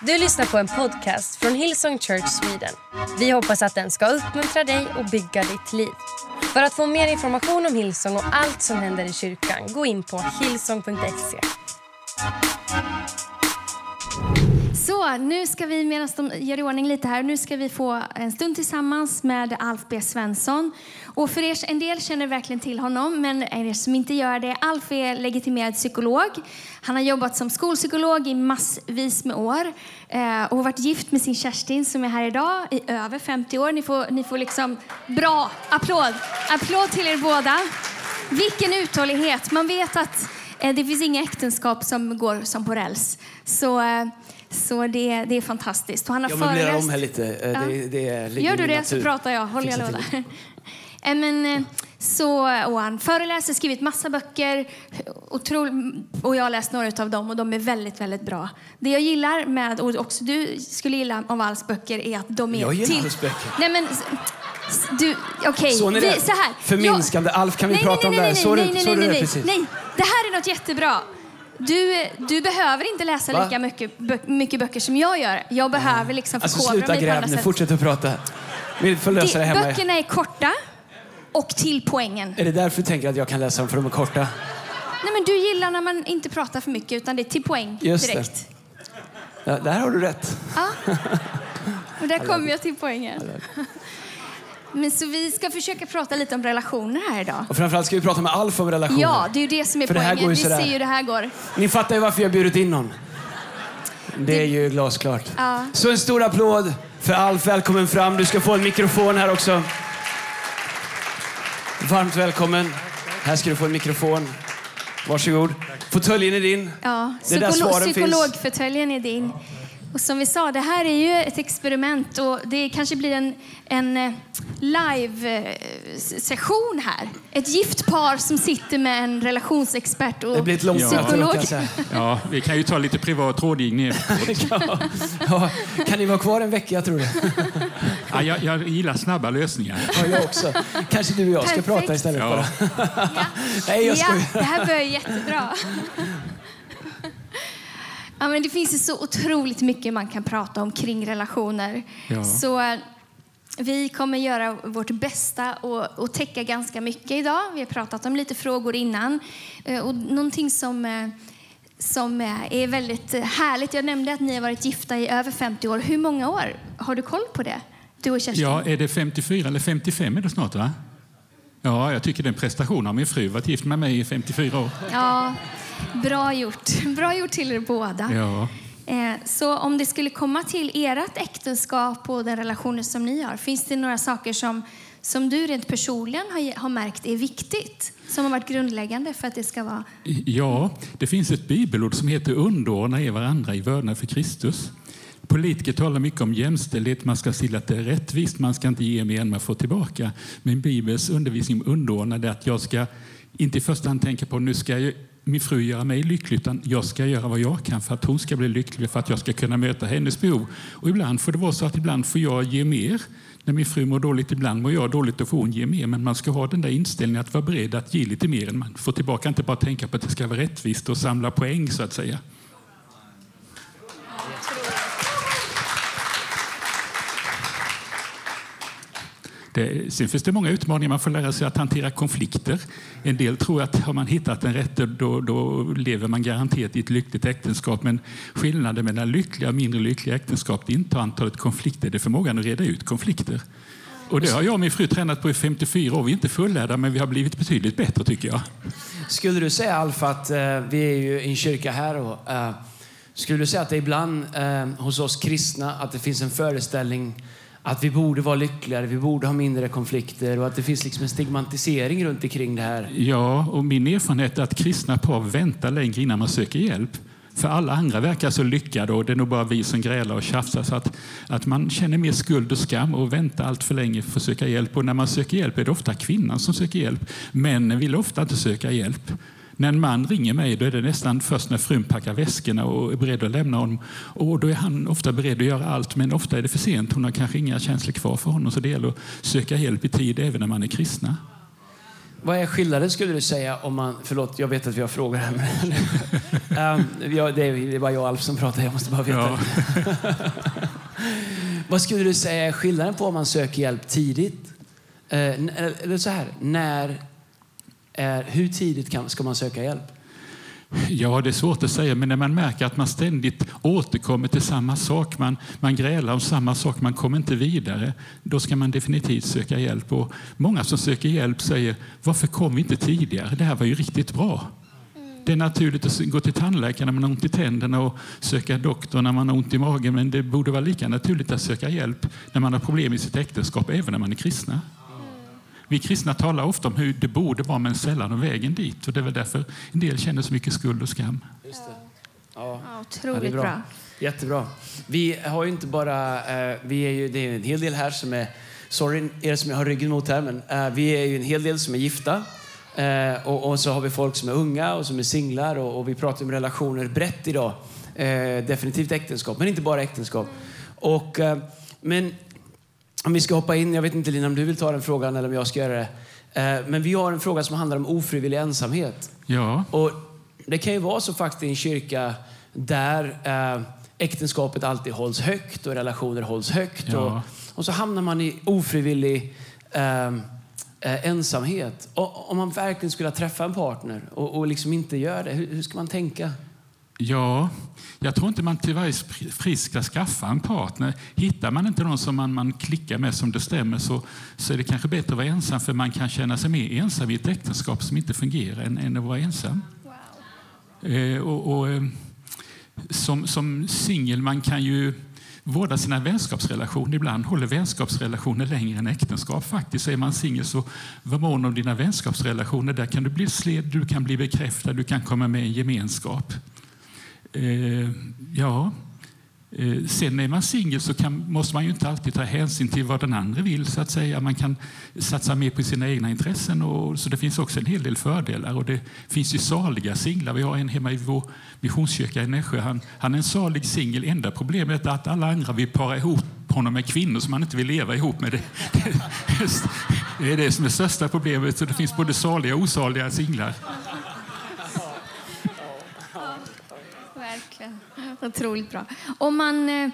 Du lyssnar på en podcast från Hillsong Church Sweden. Vi hoppas att den ska uppmuntra dig och bygga ditt liv. För att få mer information om Hillsong och allt som händer i kyrkan, gå in på hillsong.se. Så, nu ska vi, medan de gör i ordning lite här, nu ska vi få en stund tillsammans med Alf B Svensson. Och för er, en del känner verkligen till honom, men er som inte gör det, Alf är legitimerad psykolog. Han har jobbat som skolpsykolog i massvis med år eh, och har varit gift med sin Kerstin som är här idag i över 50 år. Ni får, ni får liksom, bra, applåd! Applåd till er båda. Vilken uthållighet! Man vet att eh, det finns inga äktenskap som går som på räls. Så, eh, så det, det är fantastiskt. Och han har Jag föreläst- om här lite. Eh, Ja. Det, det Gör du det natur. så pratar jag. Håll jag låda. Eh, Men, eh, så, och han föreläser, skrivit massa böcker otro, och jag har läst några av dem och de är väldigt, väldigt bra. Det jag gillar med, och också du skulle gilla av Alls böcker, är att de är Jag gillar till... Alls böcker. Nej men, du, okej. Så så här. Förminskande. Alf, kan vi nej, prata nej, om nej, det här? nej, nej, nej, nej, nej, precis? nej. Det här är något jättebra. Du, du behöver inte läsa Va? lika mycket, bö, mycket böcker som jag gör. Jag behöver liksom Alltså förkovra sluta mig på gräv andra nu, sätt. fortsätt att prata. Vi får lösa det hemma. Böckerna är korta och till poängen. Är det därför du tänker att jag kan läsa dem för de är korta? Nej, men du gillar när man inte pratar för mycket utan det är till poäng Just det. direkt. Ja, där har du rätt. Ja. Och där kommer jag till poängen. Men så vi ska försöka prata lite om relationer här idag. Och framförallt ska vi prata med Alf om relationer. Ja, det är ju det som är För det här poängen. går ju Vi sådär. ser ju det här går. Ni fattar ju varför jag bjudit in någon. Det är ju glasklart. Ja. Så en stor applåd för Alf. Välkommen fram. Du ska få en mikrofon här också. Varmt välkommen. Här ska du få en mikrofon. Varsågod. Fåtöljen är din. Ja, Det är där svaren finns. psykologförtöljen är din. Och som vi sa, det här är ju ett experiment och det kanske blir en, en eh, live-session här. Ett gift par som sitter med en relationsexpert och Det blir ett långt möte, psykolog. säga. Ja, vi kan ju ta lite privat rådgivning. Ja, kan ni vara kvar en vecka, jag tror det? Ja, jag, jag gillar snabba lösningar. Ja, jag också. Kanske du och jag ska Perfekt. prata istället Ja. bara. Nej, jag Ja, skojar. det här börjar jättebra. Ja, men det finns ju så otroligt mycket man kan prata om kring relationer. Ja. Så eh, vi kommer göra vårt bästa och, och täcka ganska mycket idag. Vi har pratat om lite frågor innan. Eh, Och någonting som, eh, som är väldigt härligt. Jag nämnde att ni har varit gifta i över 50 år. Hur många år? Har du koll på det? Du och Kerstin? Ja, är det 54 eller 55 är det snart va? Ja, jag tycker det är en prestation av min fru. varit gift med mig i 54 år. Ja, bra gjort. Bra gjort till er båda. Ja. Eh, Så om det skulle komma till ert äktenskap och den relationen som ni har, finns det några saker som, som du rent personligen har, har märkt är viktigt? Som har varit grundläggande för att det ska vara... Ja, det finns ett bibelord som heter underordna er varandra i vördnad för Kristus. Politiker talar mycket om jämställdhet, man ska se att det är rättvist, man ska inte ge mer än man får tillbaka. Men Bibelns undervisning om underordnad är att jag ska inte i första hand tänka på nu ska jag, min fru göra mig lycklig, utan jag ska göra vad jag kan för att hon ska bli lycklig, för att jag ska kunna möta hennes behov. Och ibland får det vara så att ibland får jag ge mer. När min fru mår dåligt, ibland mår jag dåligt och får hon ge mer. Men man ska ha den där inställningen att vara beredd att ge lite mer än man får tillbaka. Inte bara tänka på att det ska vara rättvist och samla poäng så att säga. Det, sen finns det många utmaningar. Man får lära sig att hantera konflikter. En del tror att har man hittat den rätte då, då lever man garanterat i ett lyckligt äktenskap. Men skillnaden mellan lyckliga och mindre lyckliga äktenskap det är inte antalet konflikter, det är förmågan att reda ut konflikter. Och det har jag och min fru tränat på i 54 år. Vi är inte fullärda, men vi har blivit betydligt bättre tycker jag. Skulle du säga, Alf, att eh, vi är ju i en kyrka här och eh, skulle du säga att det ibland eh, hos oss kristna att det finns en föreställning att vi borde vara lyckligare, vi borde ha mindre konflikter och att det finns liksom en stigmatisering runt omkring det här? Ja, och min erfarenhet är att kristna par väntar längre innan man söker hjälp. För alla andra verkar så lyckade och det är nog bara vi som grälar och tjafsar. Så att, att man känner mer skuld och skam och väntar allt för länge för att söka hjälp. Och när man söker hjälp är det ofta kvinnan som söker hjälp. Männen vill ofta inte söka hjälp. När en man ringer mig då är det nästan först när frun packar väskorna och är beredd att lämna honom. Och då är han ofta beredd att göra allt, men ofta är det för sent. Hon har kanske inga känslor kvar för honom. Så det gäller att söka hjälp i tid även när man är kristna. vad är skillnaden skulle du säga om man... Förlåt, jag vet att vi har frågor här. Men, um, ja, det, är, det är bara jag och Alf som pratar, jag måste bara veta. Ja. vad skulle du säga är skillnaden på om man söker hjälp tidigt? Eh, eller så här, när... Är, hur tidigt kan, ska man söka hjälp? Ja, det är svårt att säga, men när man märker att man ständigt återkommer till samma sak, man, man grälar om samma sak, man kommer inte vidare, då ska man definitivt söka hjälp. Och många som söker hjälp säger, varför kom vi inte tidigare? Det här var ju riktigt bra. Det är naturligt att gå till tandläkaren när man har ont i tänderna och söka doktor när man har ont i magen, men det borde vara lika naturligt att söka hjälp när man har problem i sitt äktenskap, även när man är kristna. Vi kristna talar ofta om hur det borde vara, men sällan om vägen dit. Och det är väl därför en del känner så mycket skuld och skam. Just det. Ja, Ja, otroligt det är bra. bra. Jättebra. Vi har ju inte bara... Eh, vi är ju, det är en hel del här som är... Sorry er som jag har ryggen mot här, men eh, vi är ju en hel del som är gifta. Eh, och, och så har vi folk som är unga och som är singlar och, och vi pratar om relationer brett idag. Eh, definitivt äktenskap, men inte bara äktenskap. Och, eh, men om vi ska hoppa in, jag vet inte Lina om du vill ta den frågan eller om jag ska göra det. Eh, men vi har en fråga som handlar om ofrivillig ensamhet. Ja, Och det kan ju vara så faktiskt i en kyrka där eh, äktenskapet alltid hålls högt och relationer hålls högt. Ja. Och, och så hamnar man i ofrivillig eh, eh, ensamhet. Och, om man verkligen skulle träffa en partner och, och liksom inte gör det, hur, hur ska man tänka? Ja, jag tror inte man till varje pris ska skaffa en partner. Hittar man inte någon som man, man klickar med som det stämmer så, så är det kanske bättre att vara ensam för man kan känna sig mer ensam i ett äktenskap som inte fungerar än, än att vara ensam. Eh, och, och, eh, som som singel man kan ju vårda sina vänskapsrelationer. Ibland håller vänskapsrelationer längre än äktenskap. Faktiskt är man singel så var mån om dina vänskapsrelationer. Där kan du bli sled, du kan bli bekräftad, du kan komma med i en gemenskap. Eh, ja. Eh, sen när man singel så kan, måste man ju inte alltid ta hänsyn till vad den andra vill. så att säga. Man kan satsa mer på sina egna intressen. Och, så det finns också en hel del fördelar. Och det finns ju saliga singlar. Vi har en hemma i vår missionskyrka i Nässjö. Han, han är en salig singel. Enda problemet är att alla andra vill para ihop honom med kvinnor som han inte vill leva ihop med. Det, det är det som är största problemet. Så det finns både saliga och osaliga singlar. Verkligen. Otroligt bra. Om man, eh,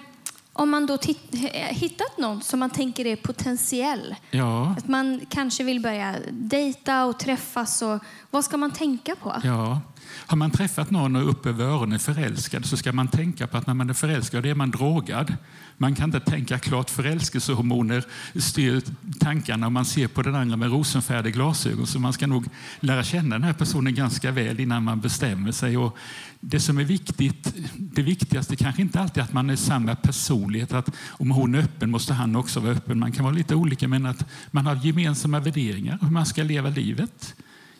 om man då titt, eh, hittat någon som man tänker är potentiell, Ja. att man kanske vill börja dejta och träffas, och, vad ska man tänka på? Ja. Har man träffat någon och är upp över öronen förälskad så ska man tänka på att när man är förälskad är man drogad. Man kan inte tänka klart. Förälskelsehormoner styr tankarna och man ser på den andra med rosenfärdiga glasögon. Så man ska nog lära känna den här personen ganska väl innan man bestämmer sig. Och det som är viktigt, det viktigaste kanske inte alltid att man är samma personlighet. Att om hon är öppen måste han också vara öppen. Man kan vara lite olika men att man har gemensamma värderingar hur man ska leva livet.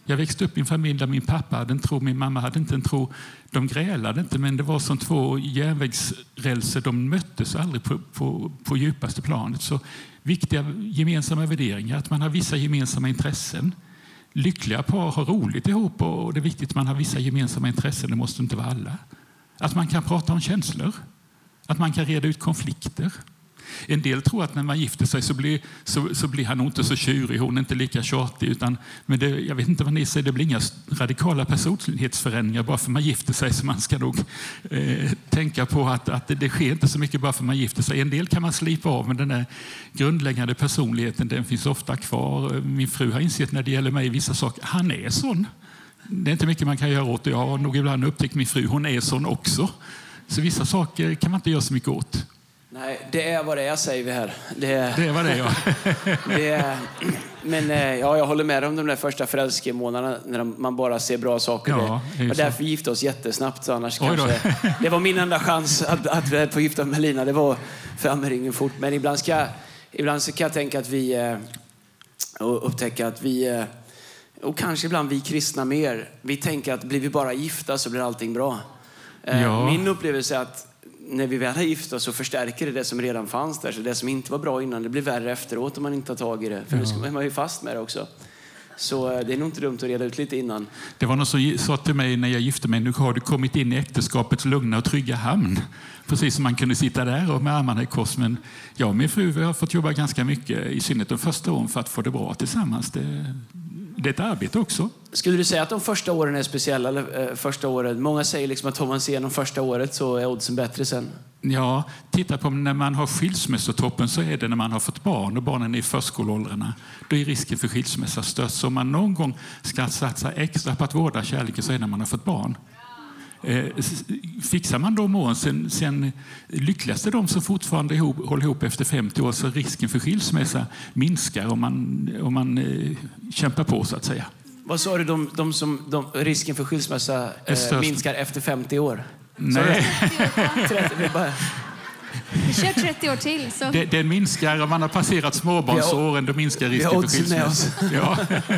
Jag växte upp i en familj där min pappa hade en tro, min mamma hade inte en tro. De grälade inte, men det var som två järnvägsrälser. De möttes aldrig på, på, på djupaste planet. Så viktiga gemensamma värderingar, att man har vissa gemensamma intressen. Lyckliga par har roligt ihop och det är viktigt att man har vissa gemensamma intressen. Det måste inte vara alla. Att man kan prata om känslor. Att man kan reda ut konflikter. En del tror att när man gifter sig så blir, så, så blir han nog inte så tjurig, hon är inte lika tjatig. Utan, men det, jag vet inte vad ni säger, det blir inga radikala personlighetsförändringar bara för man gifter sig. Så man ska nog eh, tänka på att, att det, det sker inte så mycket bara för man gifter sig. En del kan man slipa av, men den där grundläggande personligheten den finns ofta kvar. Min fru har insett när det gäller mig vissa saker, han är sån. Det är inte mycket man kan göra åt det. Jag har nog ibland upptäckt min fru, hon är sån också. Så vissa saker kan man inte göra så mycket åt. Nej, det är vad det är säger vi här. Det är, Det var det ja. det är, men eh, ja, jag håller med om de där första förälskemånaderna när man bara ser bra saker. Ja, det är var därför vi gifte oss jättesnabbt. Annars kanske, det var min enda chans att, att få gifta mig med Lina. Det var fram ringen fort. Men ibland, ska, ibland så kan jag tänka att vi eh, och upptäcka att vi eh, och kanske ibland vi kristna mer, vi tänker att blir vi bara gifta så blir allting bra. Ja. Min upplevelse är att när vi väl är gifta så förstärker det det som redan fanns där. Så det som inte var bra innan, det blir värre efteråt om man inte tar tag i det. För nu ska man är ju fast med det också. Så eh, det är nog inte dumt att reda ut lite innan. Det var någon som sa till mig när jag gifte mig, nu har du kommit in i äktenskapets lugna och trygga hamn. Precis som man kunde sitta där och med armarna i kors. Men jag och min fru vi har fått jobba ganska mycket, i synnerhet de första åren, för att få det bra tillsammans. Det, det är ett arbete också. Skulle du säga att de första åren är speciella? Eller, eh, första året? Många säger liksom att tar man sig igenom första året så är oddsen bättre sen. Ja, titta på när man har skilsmässotoppen så är det när man har fått barn och barnen är i förskoleåldrarna. Då är risken för skilsmässa störst. Så om man någon gång ska satsa extra på att vårda kärleken så är det när man har fått barn. Eh, fixar man de åren, sen, sen lyckligast är de som fortfarande ihop, håller ihop efter 50 år, så risken för skilsmässa minskar om man, om man eh, kämpar på så att säga. Vad sa du, de, de som, de, risken för skilsmässa eh, minskar efter 50 år? Nej, 30, det är bara, Vi kör 30 år till. Så. det, det minskar om man har passerat småbarnsåren, då minskar risken för skilsmässa. Ja.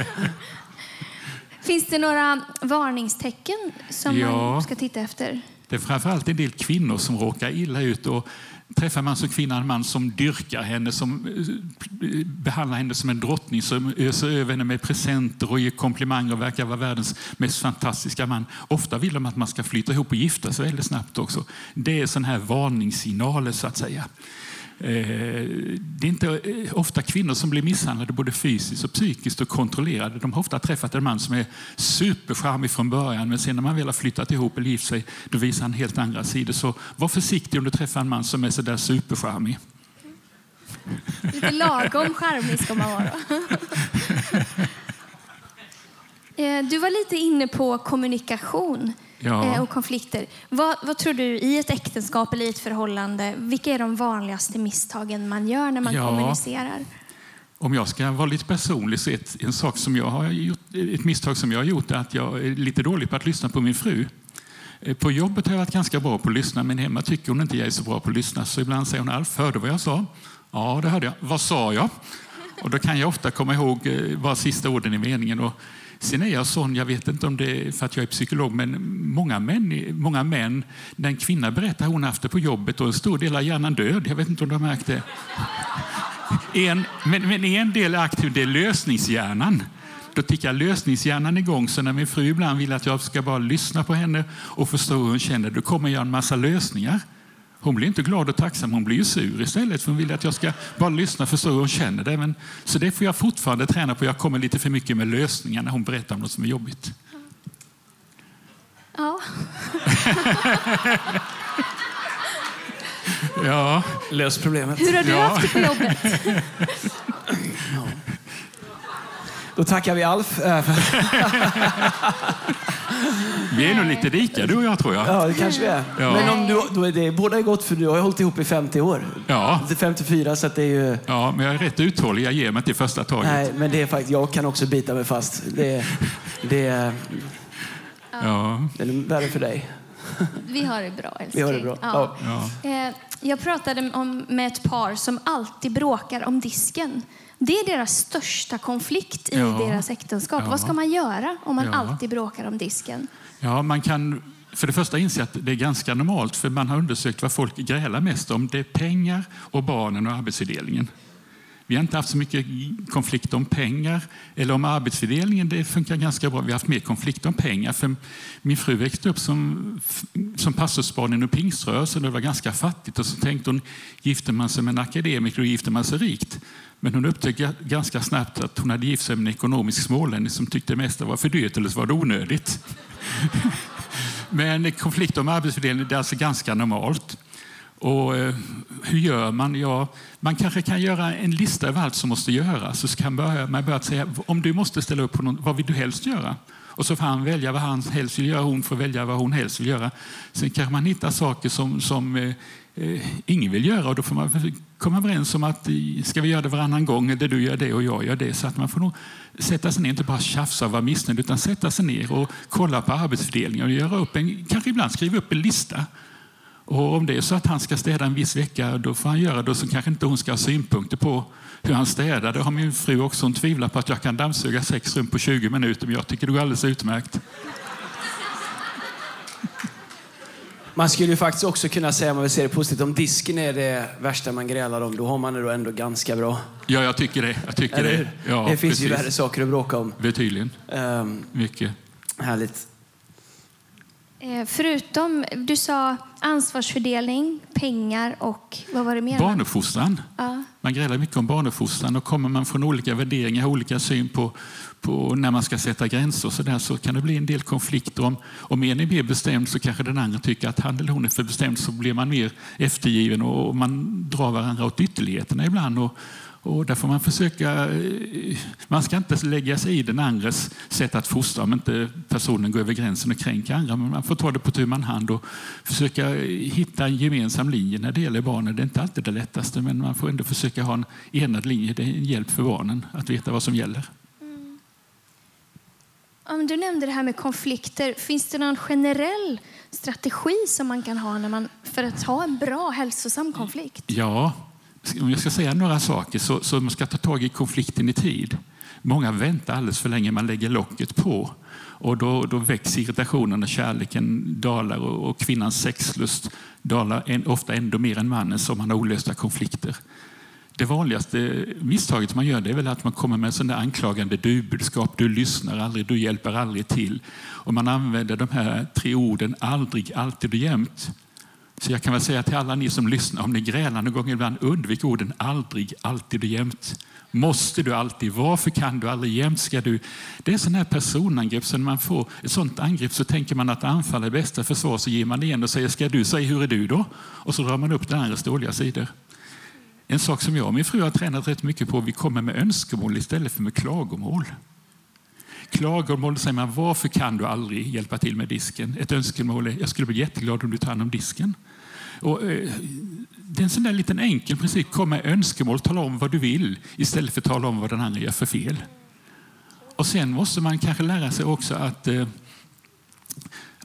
Finns det några varningstecken som Ja. man ska titta efter? Det är framförallt en del kvinnor som råkar illa ut. Och träffar man som kvinna en man som dyrkar henne, som eh, behandlar henne som en drottning, som öser över henne med presenter och ger komplimanger och verkar vara världens mest fantastiska man. Ofta vill de att man ska flytta ihop och gifta sig väldigt snabbt också. Det är sådana här varningssignaler så att säga. Eh, Det är inte eh, ofta kvinnor som blir misshandlade både fysiskt och psykiskt och kontrollerade. De har ofta träffat en man som är supercharmig från början men sen när man väl har flyttat ihop eller gift sig då visar han helt andra sidor. Så var försiktig om du träffar en man som är sådär supercharmig. Lite lagom charmig ska man vara. Eh, Du var lite inne på kommunikation Ja. eh, och konflikter. Vad, vad tror du i ett äktenskap eller i ett förhållande, vilka är de vanligaste misstagen man gör när man Ja. kommunicerar? Om jag ska vara lite personlig så är ett, en sak som jag har gjort, ett misstag som jag har gjort är att jag är lite dålig på att lyssna på min fru. Eh, På jobbet har jag varit ganska bra på att lyssna, men hemma tycker hon inte jag är så bra på att lyssna. Så ibland säger hon, Alf, hörde du vad jag sa? Ja, det hörde jag. Vad sa jag? Och då kan jag ofta komma ihåg eh, bara sista orden i meningen. Och sen är jag sån, jag vet inte om det är för att jag är psykolog, men många män, många män när en kvinna berättar hon haft det på jobbet och en stor del av hjärnan död. Jag vet inte om du har märkt det. En, men, men en del är aktiv, det är lösningshjärnan. Då tickar lösningshjärnan igång, så när min fru ibland vill att jag ska bara lyssna på henne och förstå hur hon känner, då kommer jag en massa lösningar. Hon blir inte glad och tacksam, hon blir ju sur istället för hon vill att jag ska bara lyssna och förstå hur hon känner det. Men, så det får jag fortfarande träna på. Jag kommer lite för mycket med lösningar när hon berättar om något som är jobbigt. Ja. Ja, Lös problemet. Hur har du Ja. haft det på jobbet? Då tackar vi Alf. eh, vi är nog lite lika du och jag tror jag. Ja, det kanske vi är. Ja. Men om du, då är det, båda är gott för du har ju hållit ihop i 50 år. Ja. Det är 54 så att det är ju... Ja, men jag är rätt uthållig. Jag ger mig inte i första taget. Nej, men det är faktiskt, jag kan också bita mig fast. Det, det, är- Ja, det är värre för dig. Vi har det bra, älskling. Vi har det bra. Ja. ja. Eh, Jag pratade om, med ett par som alltid bråkar om disken. Det är deras största konflikt i Ja. deras äktenskap. Ja. Vad ska man göra om man Ja. alltid bråkar om disken? Ja, man kan för det första inse att det är ganska normalt, för man har undersökt vad folk grälar mest om. Det är pengar och barnen och arbetsfördelningen. Vi har inte haft så mycket konflikt om pengar eller om arbetsfördelningen. Det funkar ganska bra. Vi har haft mer konflikt om pengar. För min fru växte upp som, som pastorsbarn inom pingströrelsen och det var ganska fattigt. Och så tänkte hon, gifter man sig med en akademiker då gifter man sig rikt. Men hon upptäckte ganska snabbt att hon hade gift sig med en ekonomisk smålänning som tyckte det mesta var för dyrt eller så var det onödigt. Men konflikt om arbetsfördelning det är alltså ganska normalt. Och eh, hur gör man? Ja, man kanske kan göra en lista över allt som måste göras. Så kan man börja, med att säga, om du måste ställa upp på något, vad vill du helst göra? Och så får han välja vad han helst vill göra, hon får välja vad hon helst vill göra. Sen kanske man hittar saker som, som eh, eh, ingen vill göra och då får man komma överens om att eh, ska vi göra det varannan gång eller du gör det och jag gör det. Så att man får nog sätta sig ner, inte bara tjafsa och vara missnöjd utan sätta sig ner och kolla på arbetsfördelningen och göra upp en, kanske ibland skriva upp en lista. Och om det är så att han ska städa en viss vecka, då får han göra det. Så kanske inte hon ska ha synpunkter på hur han städar. Det har min fru också. Hon tvivlar på att jag kan dammsuga sex rum på 20 minuter, men jag tycker det går alldeles utmärkt. Man skulle ju faktiskt också kunna säga, om man vill se det positivt, om disken är det värsta man grälar om, då har man det då ändå ganska bra. Ja, jag tycker det. Jag tycker Eller det. Ja, det finns ju precis. värre saker att bråka om. Betydligen. Um, Mycket. härligt. Eh, förutom, du sa ansvarsfördelning, pengar och vad var det mer? Barnuppfostran. Ja. Man grälar mycket om barnuppfostran och kommer man från olika värderingar, olika syn på, på när man ska sätta gränser så, där, så kan det bli en del konflikter. Om, om en är mer bestämd så kanske den andra tycker att han eller hon är för bestämd så blir man mer eftergiven och man drar varandra åt ytterligheterna ibland. Och, och där får man försöka... Eh, man ska inte lägga sig i den andres sätt att fostra om inte personen går över gränsen och kränker andra. Men man får ta det på tu man hand och försöka hitta en gemensam linje när det gäller barnen. Det är inte alltid det lättaste, men man får ändå försöka ha en enad linje. Det är en hjälp för barnen att veta vad som gäller. Mm. Ja, du nämnde det här med konflikter. Finns det någon generell strategi som man kan ha när man, för att ha en bra, hälsosam konflikt? Ja, om jag ska säga några saker så, så man ska ta tag i konflikten i tid. Många väntar alldeles för länge, man lägger locket på. Och då, då växer irritationen och kärleken dalar och, och kvinnans sexlust dalar en, ofta ändå mer än mannens om man har olösta konflikter. Det vanligaste misstaget man gör det är väl att man kommer med sådana anklagande du-budskap. Du lyssnar aldrig, du hjälper aldrig till. Och man använder de här tre orden aldrig, alltid och jämt. Så jag kan väl säga till alla ni som lyssnar, om ni grälar någon gång ibland, undvik orden aldrig, alltid och jämt. Måste du alltid? Varför kan du aldrig? Jämt ska du? Det är sådana här personangrepp. Så när man får ett sådant angrepp så tänker man att anfall är bästa försvar. Så ger man igen och säger, ska du säga hur är du då? Och så drar man upp den andras dåliga sidor. En sak som jag och min fru har tränat rätt mycket på, vi kommer med önskemål istället för med klagomål. Klagomål säger man, varför kan du aldrig hjälpa till med disken? Ett önskemål är, jag skulle bli jätteglad om du tar hand om disken. Och, eh, det är en sån där liten enkel princip, kom med önskemål, tala om vad du vill istället för att tala om vad den andra gör för fel. Och sen måste man kanske lära sig också att eh,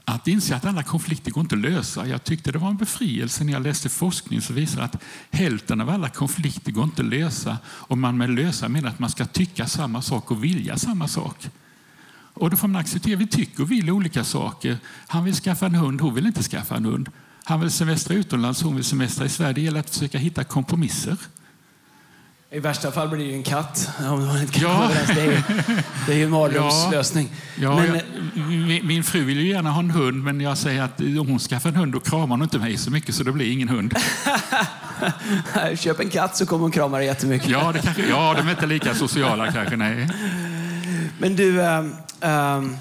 att inse att alla konflikter går inte att lösa. Jag tyckte det var en befrielse när jag läste forskning som visar att hälften av alla konflikter går inte att lösa om man med lösa menar att man ska tycka samma sak och vilja samma sak. Och då får man acceptera, vi tycker och vill olika saker. Han vill skaffa en hund, hon vill inte skaffa en hund. Han vill semestra utomlands, hon vill semestra i Sverige. Det gäller att försöka hitta kompromisser. I värsta fall blir det ju en katt. Om man inte kan ja. Det, är, det är ju en mardrömslösning. Ja, men, jag, min, min, fru vill ju gärna ha en hund, men jag säger att om hon skaffar en hund då kramar hon inte mig så mycket så det blir ingen hund. Köp en katt så kommer hon krama dig jättemycket. Ja, det kanske, ja, de är inte lika sociala kanske. Nej. Men du, um,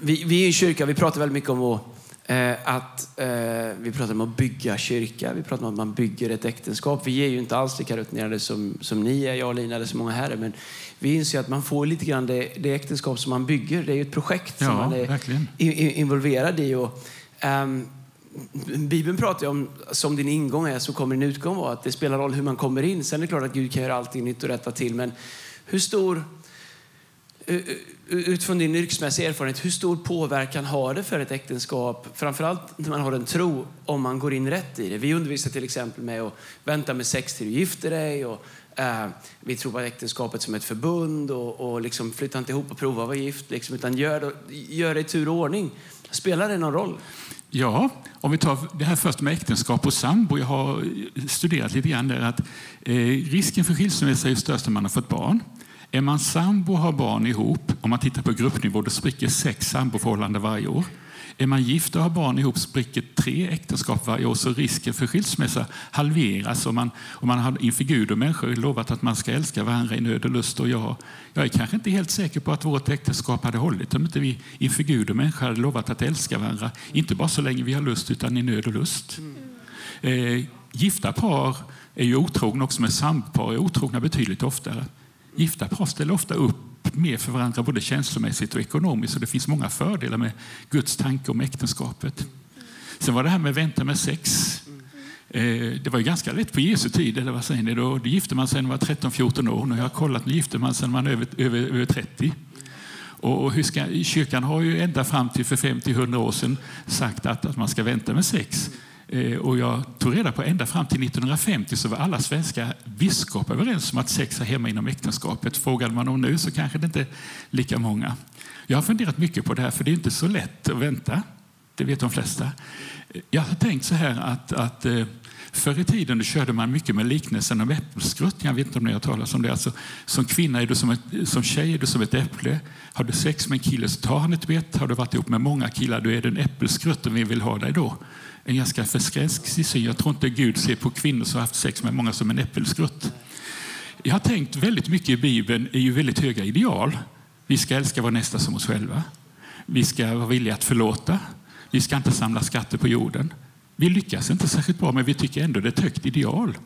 vi, vi är i kyrka, vi pratar väldigt mycket om att Eh, att eh, vi pratar om att bygga kyrka, vi pratar om att man bygger ett äktenskap. Vi är ju inte alls lika rutinerade som, som ni är, jag och Lina, eller så många här men vi inser att man får lite grann det, det äktenskap som man bygger. Det är ju ett projekt ja, som man är i, involverad i. Och, um, Bibeln pratar om, som din ingång är så kommer din utgång vara. Att det spelar roll hur man kommer in. Sen är det klart att Gud kan göra allting nytt och rätta till. Men hur stor utifrån din yrkesmässiga erfarenhet, hur stor påverkan har det för ett äktenskap, framförallt när man har en tro, om man går in rätt i det? Vi undervisar till exempel med att vänta med sex till du gifter dig. Och, eh, vi tror på äktenskapet som ett förbund och, och liksom flytta inte ihop och prova att vara gift, liksom, utan gör gör det i tur och ordning. Spelar det någon roll? Ja, om vi tar det här först med äktenskap och sambo. Jag har studerat lite grann där att eh, risken för skilsmässa är störst när man har fått barn. Är man sambo och har barn ihop, om man tittar på gruppnivå, då spricker sex samboförhållanden varje år. Är man gift och har barn ihop spricker tre äktenskap varje år, så risken för skilsmässa halveras om man, om man har inför Gud och människor lovat att man ska älska varandra i nöd och lust. Och jag, jag är kanske inte helt säker på att vårt äktenskap hade hållit om inte vi inför Gud och människor hade lovat att älska varandra. Inte bara så länge vi har lust, utan i nöd och lust. Eh, gifta par är ju otrogna också, men sambopar är otrogna betydligt oftare. Gifta par ställer ofta upp mer för varandra både känslomässigt och ekonomiskt. Och det finns många fördelar med Guds tanke om äktenskapet. Sen var det här med vänta med sex. Eh, det var ju ganska lätt på Jesu tid, eller vad säger ni? Då, då gifte man sig när man var 13-14 år. Nu har jag kollat, nu gifte man sig när man är över, över, över 30. Och hur ska, kyrkan har ju ända fram till för 50-100 år sedan sagt att, att man ska vänta med sex. Eh, och jag tog reda på ända fram till 1950 så var alla svenska biskopar överens om att sex är hemma inom äktenskapet. Frågade man om nu så kanske det inte är lika många. Jag har funderat mycket på det här för det är inte så lätt att vänta. Det vet de flesta. Jag har tänkt så här att, att eh, Förr i tiden körde man mycket med liknelsen om äppelskrutt. Jag vet inte om ni har talat om det. Alltså, som kvinna är du som, ett, som tjej är du som ett äpple. Har du sex med en kille så tar han ett bett. Har du varit ihop med många killar då är du en äppelskrutt och vi vill ha dig då en ganska förskräcklig syn. Jag tror inte Gud ser på kvinnor som har haft sex med många som en äppelskrutt. Jag har tänkt väldigt mycket i Bibeln är ju väldigt höga ideal. Vi ska älska vår nästa som oss själva. Vi ska vara villiga att förlåta. Vi ska inte samla skatter på jorden. Vi lyckas inte särskilt bra, men vi tycker ändå det är ett högt ideal.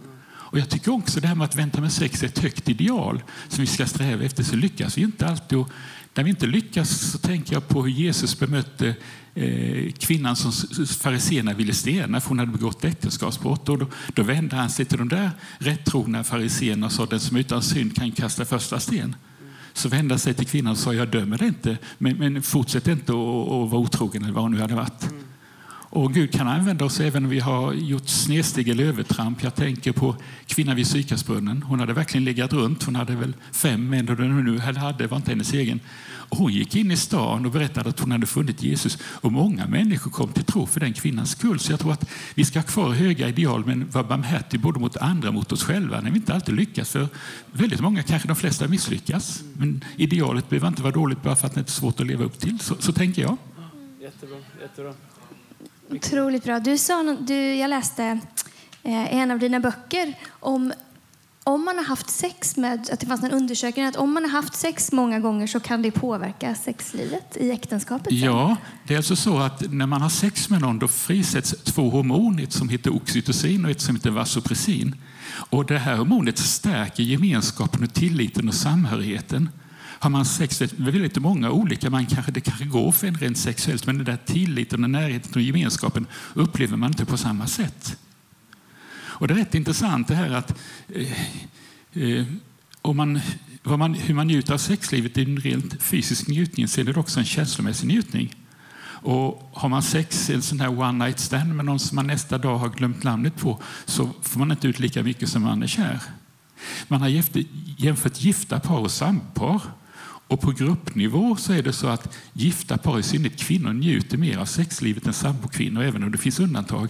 Och Jag tycker också det här med att vänta med sex är ett högt ideal som vi ska sträva efter, så lyckas vi inte alltid. Och när vi inte lyckas så tänker jag på hur Jesus bemötte eh, kvinnan som fariséerna ville stena för hon hade begått äktenskapsbrott. Och då, då vände han sig till de där rättrogna fariséerna och sa den som utan synd kan kasta första sten. Så vände han sig till kvinnan och sa jag dömer dig inte, men, men fortsätt inte att vara otrogen eller vad hon nu hade varit. Och Gud kan använda oss även om vi har gjort snedsteg eller övertramp. Jag tänker på kvinnan vid Sykasbrunnen. Hon hade verkligen legat runt. Hon hade väl fem män och den hon nu hade var inte hennes egen. Och hon gick in i stan och berättade att hon hade funnit Jesus. Och många människor kom till tro för den kvinnans skull. Så jag tror att vi ska ha kvar höga ideal men vara barmhärtiga både mot andra och mot oss själva när vi inte alltid lyckas. För väldigt många, kanske de flesta, misslyckas. Men idealet behöver inte vara dåligt bara för att det är svårt att leva upp till. Så, så tänker jag. Jättebra, jättebra. Otroligt bra. Du sa, du, jag läste eh, en av dina böcker om om man har haft sex med, att det fanns en undersökning att om man har haft sex många gånger så kan det påverka sexlivet i äktenskapet? Ja, det är alltså så att när man har sex med någon då frisätts två hormoner, ett som heter oxytocin och ett som heter vasopressin. Och det här hormonet stärker gemenskapen och tilliten och samhörigheten. Har man sex med väldigt många olika, man kanske, det kanske går för en rent sexuellt, men den där tilliten, och närheten och gemenskapen upplever man inte på samma sätt. Och det är rätt intressant det här att eh, eh, om man, man, hur man njuter av sexlivet är en rent fysisk njutning, så är det också en känslomässig njutning. Och har man sex, en sån här one night stand med någon som man nästa dag har glömt namnet på, så får man inte ut lika mycket som man är kär. Man har jämfört gifta par och sampar. Och på gruppnivå så är det så att gifta par, i synnerhet kvinnor, njuter mer av sexlivet än sambokvinnor, även om det finns undantag.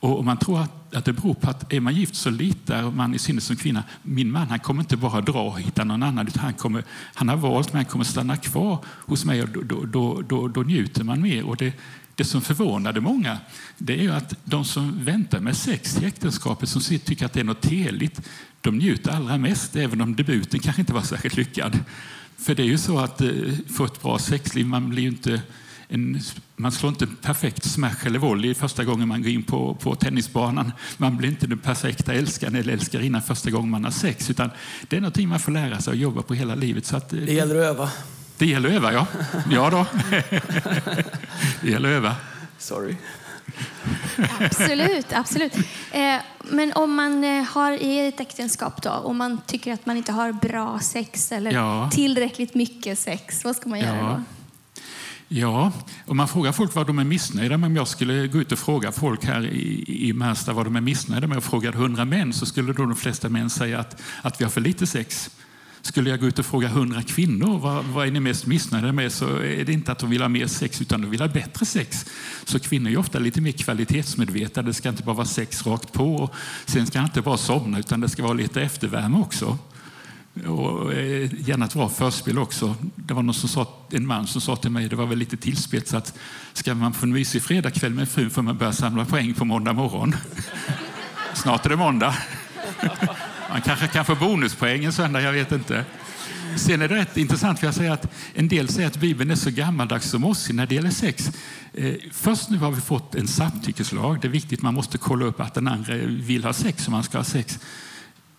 Och man tror att, att det beror på att är man gift så litar man, i synnerhet som kvinna, min man han kommer inte bara dra och hitta någon annan, utan han, kommer, han har valt, mig, han kommer stanna kvar hos mig och då, då, då, då njuter man mer. Och det, det som förvånade många det är att de som väntar med sex i äktenskapet, som tycker att det är något heligt, de njuter allra mest, även om debuten kanske inte var särskilt lyckad. För det är ju så att eh, få ett bra sexliv, man blir inte en, man slår inte perfekt smash eller volley första gången man går in på, på tennisbanan. Man blir inte den perfekta älskaren eller älskarinnan första gången man har sex. Utan det är någonting man får lära sig att jobba på hela livet. Så att, eh, det gäller att öva. Det gäller att öva, ja. Ja då. det gäller att öva. Sorry. Absolut, absolut. Eh, men om man eh, har i ett äktenskap då, och man tycker att man inte har bra sex eller ja. tillräckligt mycket sex, vad ska man göra ja. då? Ja, om man frågar folk vad de är missnöjda med, om jag skulle gå ut och fråga folk här i, i Märsta vad de är missnöjda med och frågade hundra män så skulle då de flesta män säga att, att vi har för lite sex. Skulle jag gå ut och fråga hundra kvinnor vad, vad är ni mest missnöjda med så är det inte att de vill ha mer sex utan de vill ha bättre sex. Så kvinnor är ofta lite mer kvalitetsmedvetna. Det ska inte bara vara sex rakt på. Och sen ska det inte bara somna utan det ska vara lite eftervärme också. Och eh, gärna ett bra förspel också. Det var någon som sa, en man som sa till mig, det var väl lite tillspetsat, ska man få en mysig fredagkväll med frun får man börja samla poäng på måndag morgon. Snart är det måndag. Man kanske kan få bonuspoäng en söndag, jag vet inte. Sen är det rätt intressant, för jag säger att en del säger att Bibeln är så gammaldags som oss när det gäller sex. Eh, först nu har vi fått en samtyckeslag. Det är viktigt, man måste kolla upp att den andra vill ha sex om man ska ha sex.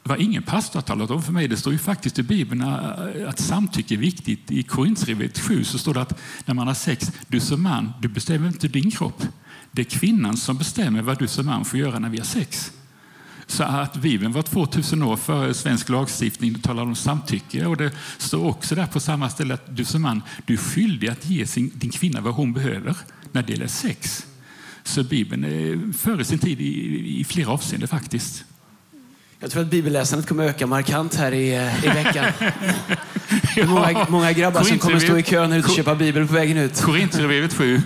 Vad ingen pastor har talat om för mig, det står ju faktiskt i Bibeln eh, att samtycke är viktigt. I Korinthierbrevet 7 så står det att när man har sex, du som man, du bestämmer inte din kropp. Det är kvinnan som bestämmer vad du som man får göra när vi har sex. Så att Bibeln var 2000 år före svensk lagstiftning. Det talar om samtycke och det står också där på samma ställe att du som man, du är skyldig att ge sin, din kvinna vad hon behöver när det gäller sex. Så Bibeln är före sin tid i, i flera avseenden faktiskt. Jag tror att bibelläsandet kommer öka markant här i, i veckan. ja. många, många grabbar som kommer stå i kön ute och köpa bibel på vägen ut. Korinthierbrevet 7.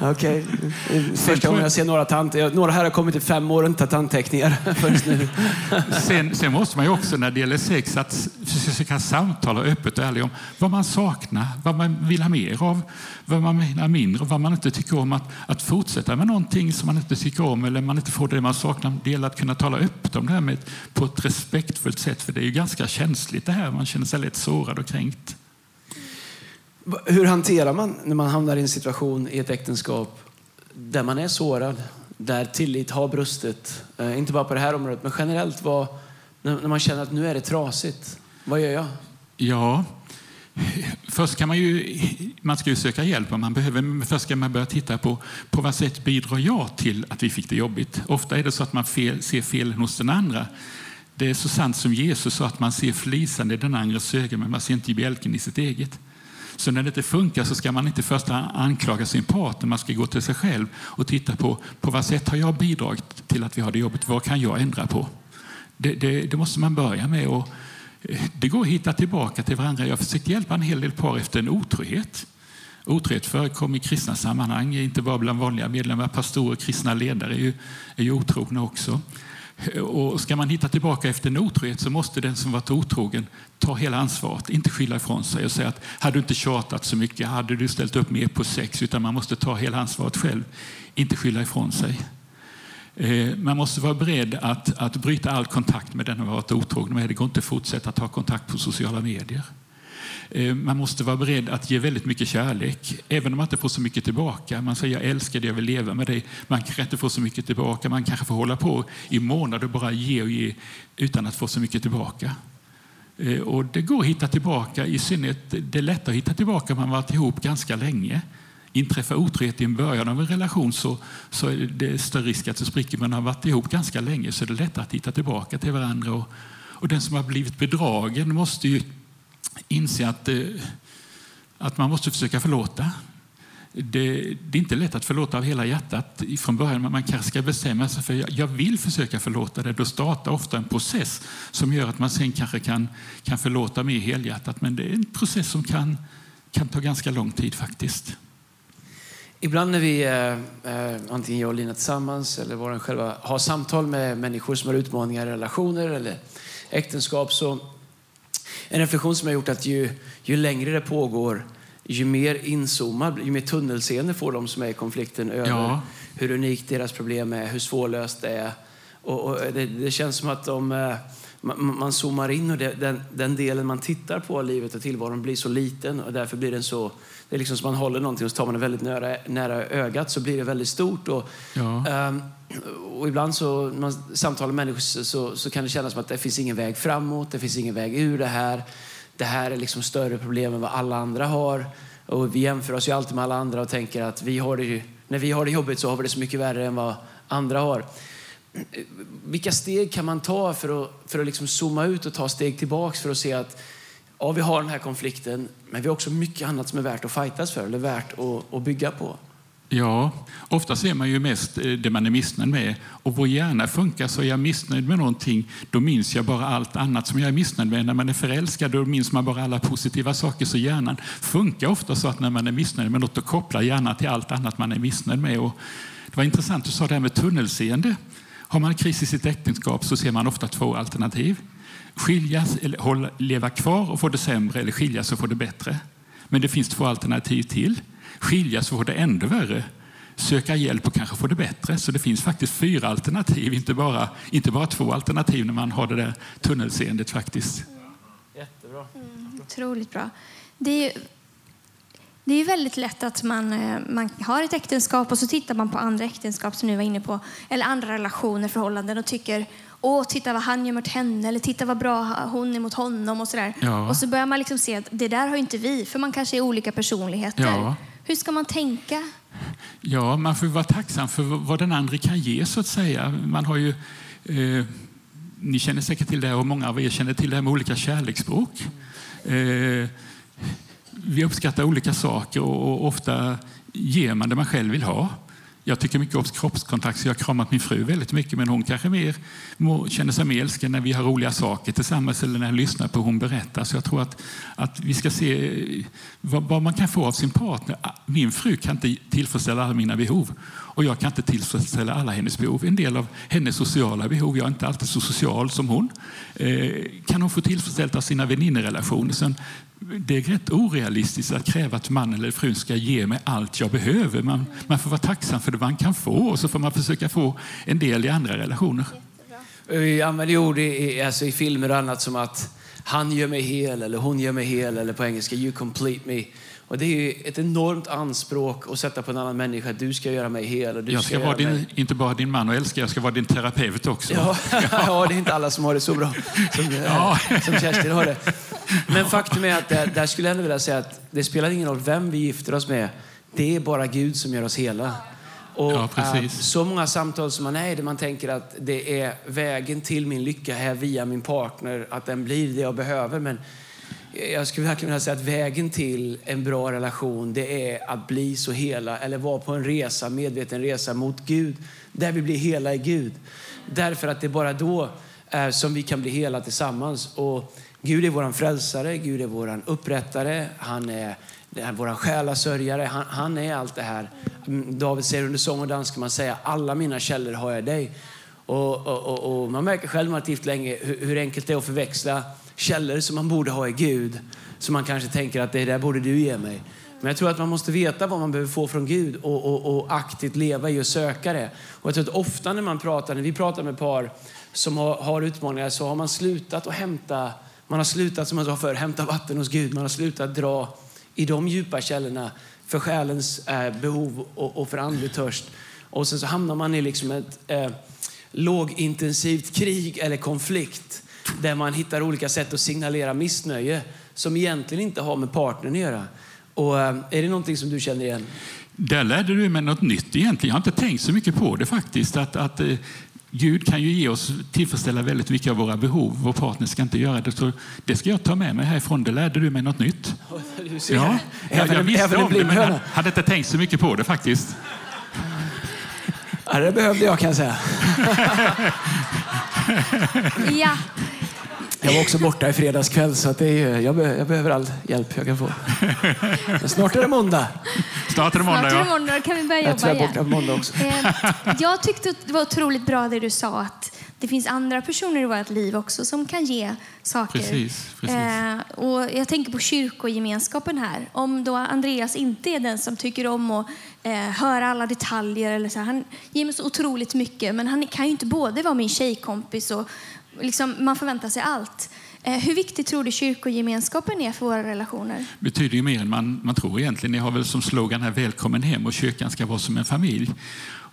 Okej. Första gången jag ser några tanter. Några här har kommit i fem år och inte tandteckningar först nu. Sen, sen måste man ju också när det gäller sex att försöka samtala öppet och ärligt om vad man saknar, vad man vill ha mer av, vad man vill ha mindre av, vad man inte tycker om. Att, att fortsätta med någonting som man inte tycker om eller man inte får det man saknar. Det gäller att kunna tala öppet om det här med, på ett respektfullt sätt för det är ju ganska känsligt det här. Man känner sig lätt sårad och kränkt. Hur hanterar man när man hamnar i en situation i ett äktenskap där man är sårad, där tillit har brustit? Eh, inte bara på det här området, men generellt. Vad, när man känner att nu är det trasigt. Vad gör jag? Ja, först kan man ju man ska ju söka hjälp om man behöver, men först ska man börja titta på på vad sätt bidrar jag till att vi fick det jobbigt. Ofta är det så att man fel, ser fel hos den andra. Det är så sant som Jesus sa att man ser flisan i den andres ögon men man ser inte bjälken i sitt eget. Så när det inte funkar så ska man inte först anklaga sin partner, man ska gå till sig själv och titta på på vad sätt har jag bidragit till att vi har det jobbigt, vad kan jag ändra på? Det, det, det måste man börja med. Och eh, det går att hitta tillbaka till varandra. Jag har försökt hjälpa en hel del par efter en otrohet. Otrohet förekommer i kristna sammanhang, inte bara bland vanliga medlemmar. Pastorer och kristna ledare är ju, är ju otrogna också. Och ska man hitta tillbaka efter en otrohet så måste den som varit otrogen ta hela ansvaret, inte skylla ifrån sig och säga att hade du inte tjatat så mycket, hade du ställt upp mer på sex, utan man måste ta hela ansvaret själv, inte skylla ifrån sig. Eh, man måste vara beredd att, att bryta all kontakt med den man varit otrogen med. Det går inte att fortsätta ta kontakt på sociala medier. Eh, man måste vara beredd att ge väldigt mycket kärlek, även om man inte får så mycket tillbaka. Man säger jag älskar dig, jag vill leva med dig. Man kanske inte får så mycket tillbaka. Man kanske får hålla på i månader och bara ge och ge utan att få så mycket tillbaka. Eh, och det går att hitta tillbaka, i synnerhet det är lättare att hitta tillbaka om man varit ihop ganska länge. Inträffar otrohet i en början av en relation så, så är det större risk att det spricker. Men har varit ihop ganska länge så är det lättare att hitta tillbaka till varandra. Och, och den som har blivit bedragen måste ju inse att, att man måste försöka förlåta. Det, det, är inte lätt att förlåta av hela hjärtat från början, men man kanske ska bestämma sig för att jag vill försöka förlåta det. Då startar ofta en process som gör att man sen kanske kan, kan förlåta mer helhjärtat. Men det är en process som kan, kan ta ganska lång tid faktiskt. Ibland när vi, eh, eh antingen jag och Lina tillsammans eller var själva, har samtal med människor som har utmaningar i relationer eller äktenskap så en reflektion som har gjort att ju, ju längre det pågår, ju mer inzoomad, ju mer tunnelseende får de som är i konflikten över ja. hur unikt deras problem är, hur svårlöst det är. Och, och det, det, känns som att de, eh, man, man zoomar in och det, den, den, delen man tittar på livet och tillvaron blir så liten och därför blir den så det är liksom som man håller någonting och så tar man det väldigt nära, nära ögat så blir det väldigt stort. Och, ja. um, och ibland så när man samtalar med människor så, så, kan det kännas som att det finns ingen väg framåt, det finns ingen väg ur det här. Det här är liksom större problem än vad alla andra har. Och vi jämför oss ju alltid med alla andra och tänker att vi har det, när vi har det jobbigt så har vi det så mycket värre än vad andra har. Vilka steg kan man ta för att, för att liksom zooma ut och ta steg tillbaks för att se att ja, vi har den här konflikten, men vi har också mycket annat som är värt att fightas för eller värt att, att bygga på. Ja, ofta ser man ju mest eh, det man är missnöjd med. Och vår hjärna funkar så är jag missnöjd med någonting, då minns jag bara allt annat som jag är missnöjd med. När man är förälskad, då minns man bara alla positiva saker. Så hjärnan funkar ofta så att när man är missnöjd med något, då kopplar hjärnan till allt annat man är missnöjd med. Och det var intressant, du sa det här med tunnelseende. Har man kris i sitt äktenskap så ser man ofta två alternativ. Skiljas, eller leva kvar och få det sämre, eller skiljas och få det bättre. Men det finns två alternativ till. Skiljas och få det ännu värre. Söka hjälp och kanske få det bättre. Så det finns faktiskt fyra alternativ, inte bara, inte bara två alternativ när man har det där tunnelseendet faktiskt. Jättebra. Mm, otroligt bra. Det är, det är väldigt lätt att man, eh, man har ett äktenskap och så tittar man på andra äktenskap som ni var inne på, eller andra relationer, förhållanden och tycker åh, titta vad han gör mot henne eller titta vad bra hon är mot honom och sådär. Ja. Och så börjar man liksom se att det där har inte vi, för man kanske är olika personligheter. Ja. Hur ska man tänka? Ja, man får vara tacksam för vad den andra kan ge så att säga. Man har ju, eh, ni känner säkert till det och många av er känner till det här med olika kärleksspråk. Eh, vi uppskattar olika saker och ofta ger man det man själv vill ha. Jag tycker mycket om kroppskontakt, så jag har kramat min fru väldigt mycket. Men hon kanske mer känner sig mer älskad när vi har roliga saker tillsammans eller när jag lyssnar på hur hon berättar. Så jag tror att, att vi ska se eh, vad, vad man kan få av sin partner. Ah, min fru kan inte tillfredsställa alla mina behov och jag kan inte tillfredsställa alla hennes behov. En del av hennes sociala behov, jag är inte alltid så social som hon, eh, kan hon få tillfredsställt av sina väninnerelationer. Sen, det är rätt orealistiskt att kräva att mannen eller frun ska ge mig allt jag behöver. Man, man får vara tacksam för det man kan få och så får man försöka få en del i andra relationer. Vi använder ord i, alltså i filmer och annat som att han gör mig hel eller hon gör mig hel eller på engelska you complete me. Och det är ett enormt anspråk att sätta på en annan människa. Du ska göra mig hel. Och du jag ska, ska vara din, mig... inte bara din man och älskare, jag ska vara din terapeut också. Ja, ja, det är inte alla som har det så bra som, ja. som Kerstin har det. Men faktum är att där, där skulle jag vilja säga att det spelar ingen roll vem vi gifter oss med. Det är bara Gud som gör oss hela. Och ja, äh, så många samtal som man är där man tänker att det är vägen till min lycka här via min partner, att den blir det jag behöver. Men jag skulle verkligen vilja säga att vägen till en bra relation det är att bli så hela eller vara på en resa, medveten resa mot Gud där vi blir hela i Gud. Därför att det är bara då eh, som vi kan bli hela tillsammans. Och Gud är vår frälsare, Gud är vår upprättare, han är, är vår själasörjare, han, han, är allt det här. Mm, David säger under sång och dans kan man säga alla mina källor har jag dig. Och, och, och, och man märker själv när man har länge hur, hur enkelt det är att förväxla källor som man borde ha i Gud. Som man kanske tänker att det där borde du ge mig. Men jag tror att man måste veta vad man behöver få från Gud och, och, och aktivt leva i och söka det. Och jag tror att ofta när man pratar, när vi pratar med par som har, har utmaningar så har man slutat att hämta, man har slutat som man sa förr, hämta vatten hos Gud. Man har slutat dra i de djupa källorna för själens eh, behov och, och, för andlig törst. Och sen så hamnar man i liksom ett eh, lågintensivt krig eller konflikt där man hittar olika sätt att signalera missnöje som egentligen inte har med partnern att göra. Och, eh, är det någonting som du känner igen? Där lärde du mig något nytt egentligen. Jag har inte tänkt så mycket på det faktiskt. Att, att eh, Gud kan ju ge oss, tillfredsställa väldigt mycket av våra behov. Vår partner ska inte göra det. Så det ska jag ta med mig härifrån. Det lärde du mig något nytt. Ja, jag, jag visste om det, men jag hade inte tänkt så mycket på det faktiskt. Ja, det behövde jag kan jag säga. ja, jag var också borta i fredags kväll så att det är, jag, be, jag behöver all hjälp jag kan få. Men snart är det måndag. Snart är det måndag, snart är det måndag kan vi börja jag jobba igen. Jag borta på måndag också. Eh, jag tyckte det var otroligt bra det du sa att det finns andra personer i vårt liv också som kan ge saker. Precis, precis. Eh, och jag tänker på kyrkogemenskapen här. Om då Andreas inte är den som tycker om att eh, höra alla detaljer. Eller så, han ger mig så otroligt mycket, men han kan ju inte både vara min tjejkompis och liksom, man förväntar sig allt. Eh, hur viktigt tror du kyrkogemenskapen är för våra relationer? Det betyder ju mer än man, man tror egentligen. Ni har väl som slogan här Välkommen hem och kyrkan ska vara som en familj.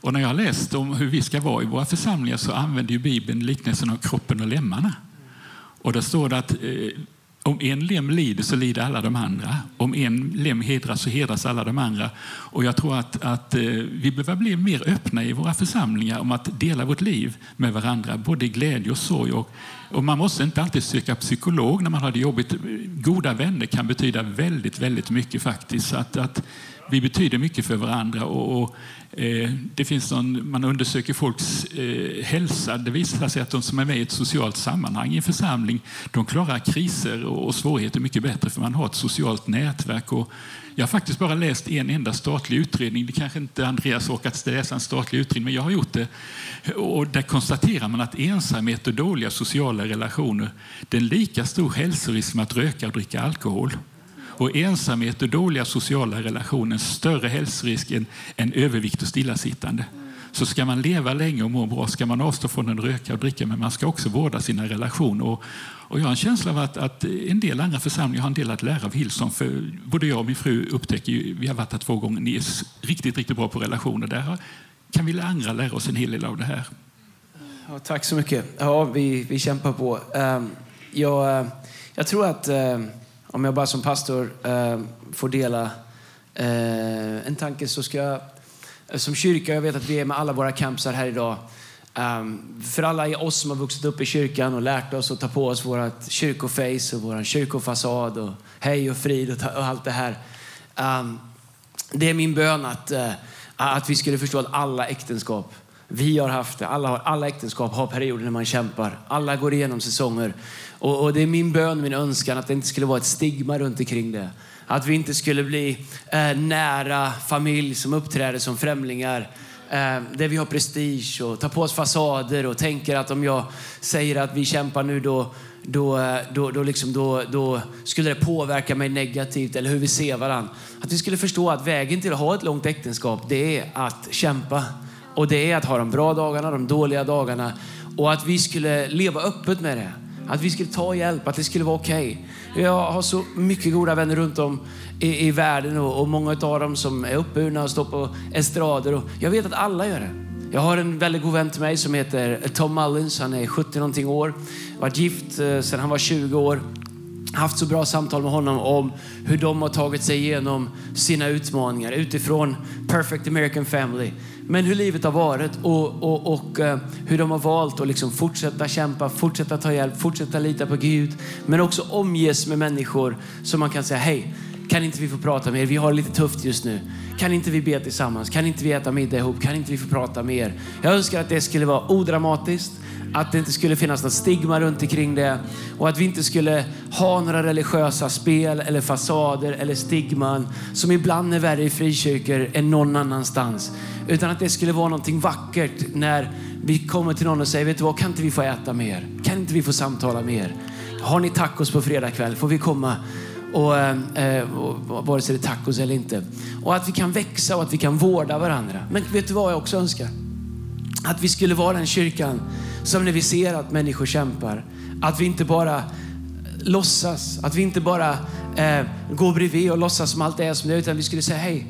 Och när jag har läst om hur vi ska vara i våra församlingar så använder ju Bibeln liknelsen av kroppen och lemmarna. Och där står det att eh, om en lem lider så lider alla de andra. Om en lem hedras så hedras alla de andra. Och jag tror att, att eh, vi behöver bli mer öppna i våra församlingar om att dela vårt liv med varandra, både i glädje och sorg. Och, och man måste inte alltid söka psykolog när man har det jobbigt. Goda vänner kan betyda väldigt, väldigt mycket faktiskt. Så Att, att vi betyder mycket för varandra. Och, och eh, det finns någon, man undersöker folks eh, hälsa. Det visar sig att de som är med i ett socialt sammanhang i en församling de klarar kriser och, och svårigheter mycket bättre för man har ett socialt nätverk. Och jag har faktiskt bara läst en enda statlig utredning. Det kanske inte Andreas orkat läsa en statlig utredning, men jag har gjort det. Och där konstaterar man att ensamhet och dåliga sociala relationer det är en lika stor hälsorisk som att röka och dricka alkohol. Och ensamhet och dåliga sociala relationer större hälsorisk än, än övervikt och stillasittande. Så ska man leva länge och må bra ska man avstå från att röka och dricka men man ska också vårda sina relationer. Och, och jag har en känsla av att, att, en del andra församlingar har en del att lära av Hillsong. För både jag och min fru upptäcker, vi har varit här två gånger, ni är riktigt, riktigt bra på relationer. Där kan vi andra lära oss en hel del av det här. Ja, tack så mycket. Ja, vi, vi kämpar på. Um, jag, eh, jag tror att um, om jag bara som pastor eh, får dela eh, en tanke så ska jag eh, som kyrka, jag vet att vi är med alla våra campsar här idag. Um, för alla oss som har vuxit upp i kyrkan och lärt oss att ta på oss vårt kyrkoface och vår kyrkofasad och hej och frid och, och allt det här. Um, det är min bön att, uh, Att vi skulle förstå att alla äktenskap, vi har haft det, alla, har, alla äktenskap har perioder när man kämpar. Alla går igenom säsonger. Och, och det är min bön, min önskan att det inte skulle vara ett stigma runt omkring det. Att vi inte skulle bli eh, nära familj som uppträder som främlingar. Eh, där vi har prestige och tar på oss fasader och tänker att om jag säger att vi kämpar nu då, då, eh, då, då, liksom, då, då skulle det påverka mig negativt eller hur vi ser varandra. Att vi skulle förstå att vägen till att ha ett långt äktenskap det är att kämpa. Och det är att ha de bra dagarna, de dåliga dagarna. Och att vi skulle leva öppet med det. Att vi skulle ta hjälp, att det skulle vara okej. Okay. Jag har så mycket goda vänner runt om i, i världen och, och många av dem som är uppburna och står på estrader. Och jag vet att alla gör det. Jag har en väldigt god vän till mig som heter Tom Mullins. Han är 70 någonting år. Varit gift eh, sedan han var 20 år. Haft så bra samtal med honom om hur de har tagit sig igenom sina utmaningar utifrån Perfect American Family. Men hur livet har varit och, och, och eh, hur de har valt att liksom fortsätta kämpa, fortsätta ta hjälp, fortsätta lita på Gud. Men också omges med människor som man kan säga, hej, kan inte vi få prata med er? Vi har det lite tufft just nu. Kan inte vi be tillsammans? Kan inte vi äta middag ihop? Kan inte vi få prata med er? Jag önskar att det skulle vara odramatiskt, att det inte skulle finnas något stigma runt omkring det och att vi inte skulle ha några religiösa spel eller fasader eller stigman som ibland är värre i frikyrkor än någon annanstans. Utan att det skulle vara någonting vackert när vi kommer till någon och säger, vet du vad, kan inte vi få äta mer? Kan inte vi få samtala mer? Har ni tacos på fredag kväll? Får vi komma? Och, eh, och, vare sig det är tacos eller inte. Och att vi kan växa och att vi kan vårda varandra. Men vet du vad jag också önskar? Att vi skulle vara den kyrkan som när vi ser att människor kämpar, att vi inte bara eh, låtsas, att vi inte bara eh, går bredvid och låtsas som allt är som det är, utan vi skulle säga hej,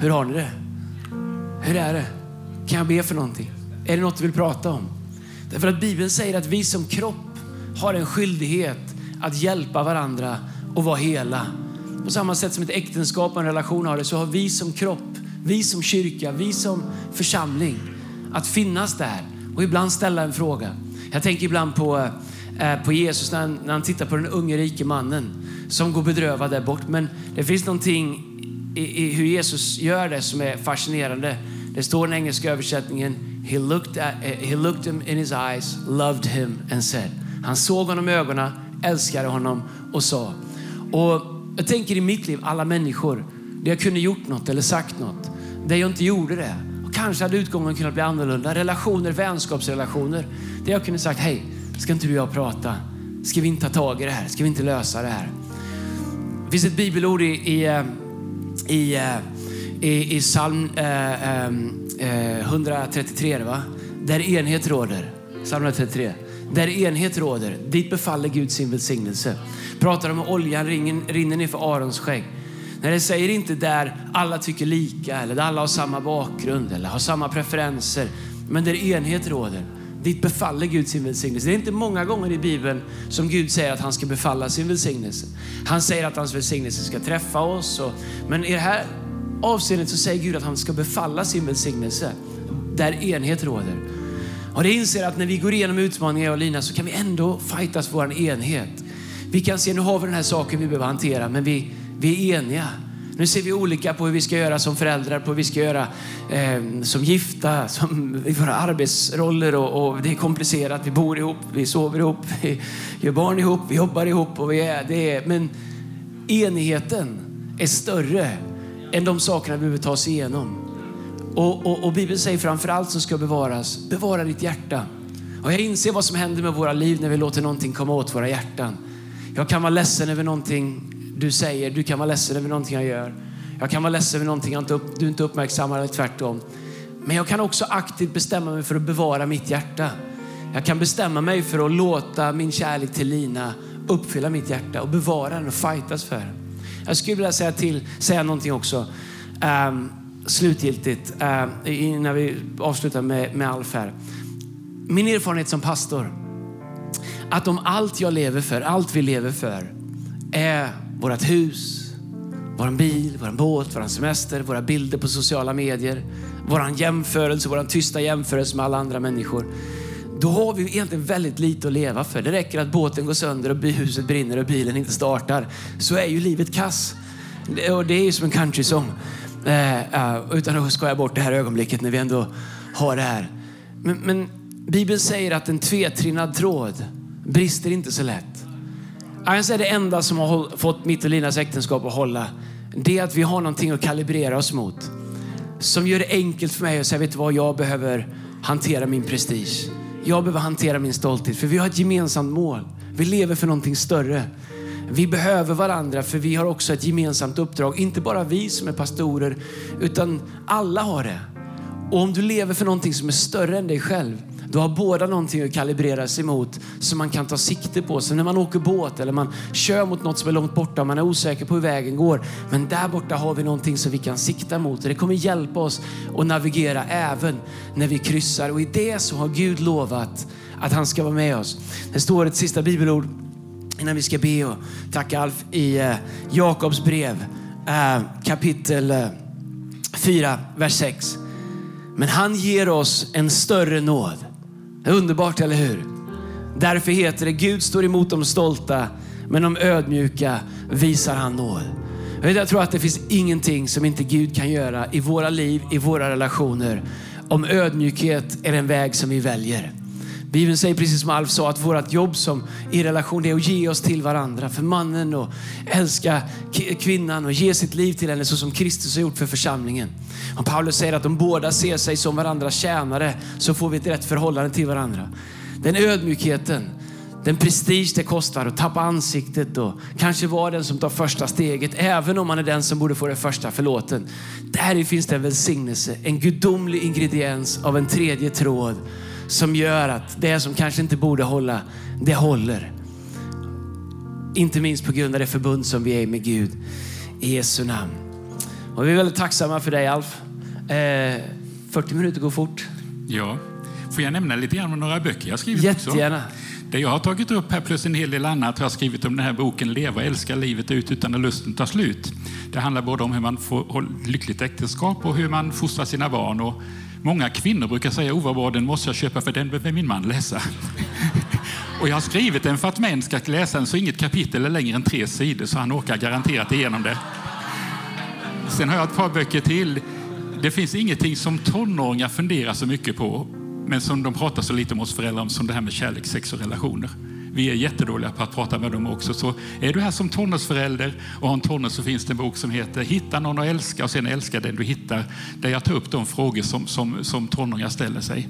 hur har ni det? Hur är det? Kan jag be för någonting? Är det något du vill prata om? Därför att Bibeln säger att vi som kropp har en skyldighet att hjälpa varandra och vara hela. På samma sätt som ett äktenskap och en relation har det så har vi som kropp, vi som kyrka, vi som församling att finnas där och ibland ställa en fråga. Jag tänker ibland på, eh, på Jesus när han, när han tittar på den unge rike mannen som går bedrövad där bort. Men det finns någonting i, i hur Jesus gör det som är fascinerande. Det står i den engelska översättningen He looked, at, eh, he looked him in his eyes, loved him and said. Han såg honom i ögonen, älskade honom och sa. Och jag tänker i mitt liv, alla människor, där jag kunde gjort något eller sagt något, där jag inte gjorde det. Och kanske hade utgången kunnat bli annorlunda. Relationer, vänskapsrelationer, där jag kunde sagt, hej, ska inte du och jag prata? Ska vi inte ta tag i det här? Ska vi inte lösa det här? Det finns ett bibelord i, i, eh, i, eh, i, i psalm eh, eh, eh 133, va? där enhet råder. Psalm 133. Där enhet råder, dit befaller Gud sin välsignelse. Pratar om oljan rinner ner för Arons skägg. När det säger inte där alla tycker lika eller där alla har samma bakgrund eller har samma preferenser. Men där enhet råder. Dit befaller Gud sin välsignelse. Det är inte många gånger i Bibeln som Gud säger att han ska befalla sin välsignelse. Han säger att hans välsignelse ska träffa oss. Och, men i det här avseendet så säger Gud att han ska befalla sin välsignelse där enhet råder. Och det inser att när vi går igenom utmaningar, jag och Lina, så kan vi ändå fightas för vår enhet. Vi kan se, nu har vi den här saken vi behöver hantera, men vi, vi är eniga. Nu ser vi olika på hur vi ska göra som föräldrar, på hur vi ska göra eh, som gifta, som i våra arbetsroller och, och, det är komplicerat. Vi bor ihop, vi sover ihop, vi gör barn ihop, vi jobbar ihop och vi är, det är, men enigheten är större än de sakerna vi behöver ta oss igenom. Och, och, och Bibeln säger framförallt som ska bevaras, bevara ditt hjärta. Och jag inser vad som händer med våra liv när vi låter någonting komma åt våra hjärtan. Jag kan vara ledsen över någonting du säger, du kan vara ledsen över någonting jag gör. Jag kan vara ledsen över någonting du inte uppmärksammar eller tvärtom. Men jag kan också aktivt bestämma mig för att bevara mitt hjärta. Jag kan bestämma mig för att låta min kärlek till Lina uppfylla mitt hjärta och bevara den och fightas för den. Jag skulle vilja säga, till, säga någonting också. Um, slutgiltigt, eh, innan vi avslutar med, med Alf här. Min erfarenhet som pastor, att om allt jag lever för, allt vi lever för, är vårt hus, vår bil, vår båt, vår semester, våra bilder på sociala medier, vår jämförelse, vår tysta jämförelse med alla andra människor. Då har vi egentligen väldigt lite att leva för. Det räcker att båten går sönder och huset brinner och bilen inte startar. Så är ju livet kass. Och det är ju som en countrysång. Eh, eh, utan att skoja bort det här ögonblicket när vi ändå har det här. Men, men Bibeln säger att en tvetrinnad tråd brister inte så lätt. Jag det enda som har fått mitt och Linas äktenskap att hålla, det är att vi har någonting att kalibrera oss mot. Som gör det enkelt för mig att säga, vet du vad, jag behöver hantera min prestige. Jag behöver hantera min stolthet, för vi har ett gemensamt mål. Vi lever för någonting större. Vi behöver varandra för vi har också ett gemensamt uppdrag. Inte bara vi som är pastorer, utan alla har det. Och om du lever för någonting som är större än dig själv, då har båda någonting att kalibrera sig mot som man kan ta sikte på. Så när man åker båt eller man kör mot något som är långt borta och man är osäker på hur vägen går. Men där borta har vi någonting som vi kan sikta mot. Och det kommer hjälpa oss att navigera även när vi kryssar. Och i det så har Gud lovat att han ska vara med oss. Det står ett sista bibelord innan vi ska be och tacka Alf i eh, Jakobs brev eh, kapitel eh, 4, vers 6. Men han ger oss en större nåd. Underbart, eller hur? Därför heter det Gud står emot de stolta, men de ödmjuka visar han nåd. Jag tror att det finns ingenting som inte Gud kan göra i våra liv, i våra relationer. Om ödmjukhet är den väg som vi väljer. Bibeln säger precis som Alf sa att vårt jobb som i relation är att ge oss till varandra. För mannen och älska kvinnan och ge sitt liv till henne så som Kristus har gjort för församlingen. Och Paulus säger att om båda ser sig som varandras tjänare så får vi ett rätt förhållande till varandra. Den ödmjukheten, den prestige det kostar att tappa ansiktet och kanske vara den som tar första steget, även om man är den som borde få det första förlåten. Där finns det en välsignelse, en gudomlig ingrediens av en tredje tråd som gör att det som kanske inte borde hålla, det håller. Inte minst på grund av det förbund som vi är med Gud i Jesu namn. Och vi är väldigt tacksamma för dig Alf. Eh, 40 minuter går fort. Ja. Får jag nämna lite grann om några böcker jag skrivit Jättegärna. också? Det jag har tagit upp här plus en hel del annat har jag skrivit om den här boken Leva och älska livet ut utan att lusten tar slut. Det handlar både om hur man får lyckligt äktenskap och hur man fostrar sina barn. Och Många kvinnor brukar säga, oh vad den måste jag köpa för den behöver min man läsa. och jag har skrivit den för att män ska läsa den så inget kapitel är längre än tre sidor så han åker garanterat igenom det. Sen har jag ett par böcker till. Det finns ingenting som tonåringar funderar så mycket på men som de pratar så lite om oss föräldrar om som det här med kärlek, sex och relationer. Vi är jättedåliga på att prata med dem också. Så är du här som tonårsförälder och har en tonår så finns det en bok som heter Hitta någon att älska och sen älska den du hittar. Där jag tar upp de frågor som, som, som tonåringar ställer sig.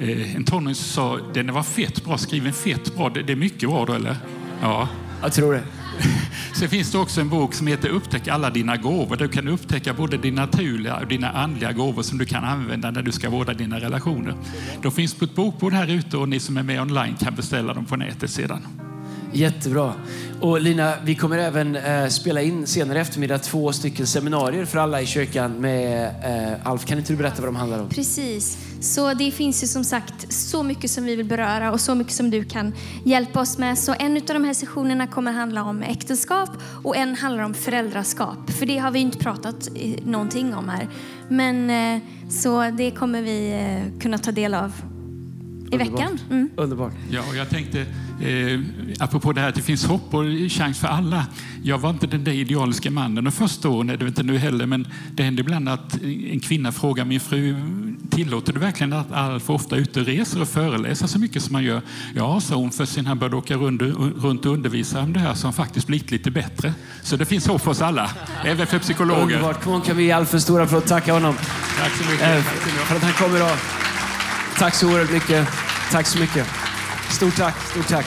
Eh, en tonåring sa den var fett bra skriven, fett bra. Det, det är mycket bra då eller? Ja. Jag tror det. Sen finns det också en bok som heter Upptäck alla dina gåvor. Där du kan upptäcka både dina naturliga och dina andliga gåvor som du kan använda när du ska vårda dina relationer. De finns på ett bokbord här ute och ni som är med online kan beställa dem på nätet sedan. Jättebra. Och Lina, vi kommer även eh, spela in senare eftermiddag två stycken seminarier för alla i kyrkan med eh, Alf. Kan inte du berätta vad de handlar om? Precis. Så det finns ju som sagt så mycket som vi vill beröra och så mycket som du kan hjälpa oss med. Så en av de här sessionerna kommer handla om äktenskap och en handlar om föräldraskap. För det har vi inte pratat någonting om här. Men eh, så det kommer vi eh, kunna ta del av i Underbart. veckan. Mm. Underbart. Ja, och jag tänkte, eh, apropå det här att det finns hopp och chans för alla. Jag var inte den där idealiska mannen de första åren, är det inte nu heller, men det händer ibland att en kvinna frågar min fru, tillåter du verkligen att Alf ofta ute och reser och föreläser så mycket som man gör? Ja, sa hon, för sen han började åka runt, runt och undervisa om det här så har han faktiskt blivit lite bättre. Så det finns hopp för oss alla, även för psykologer. Underbart. Kom kan vi ge Alf en stor applåd. Tacka honom. Tack så mycket. Eh, för att han kommer idag. Tack så oerhört mycket. Tack så mycket. Stort tack. Stort tack.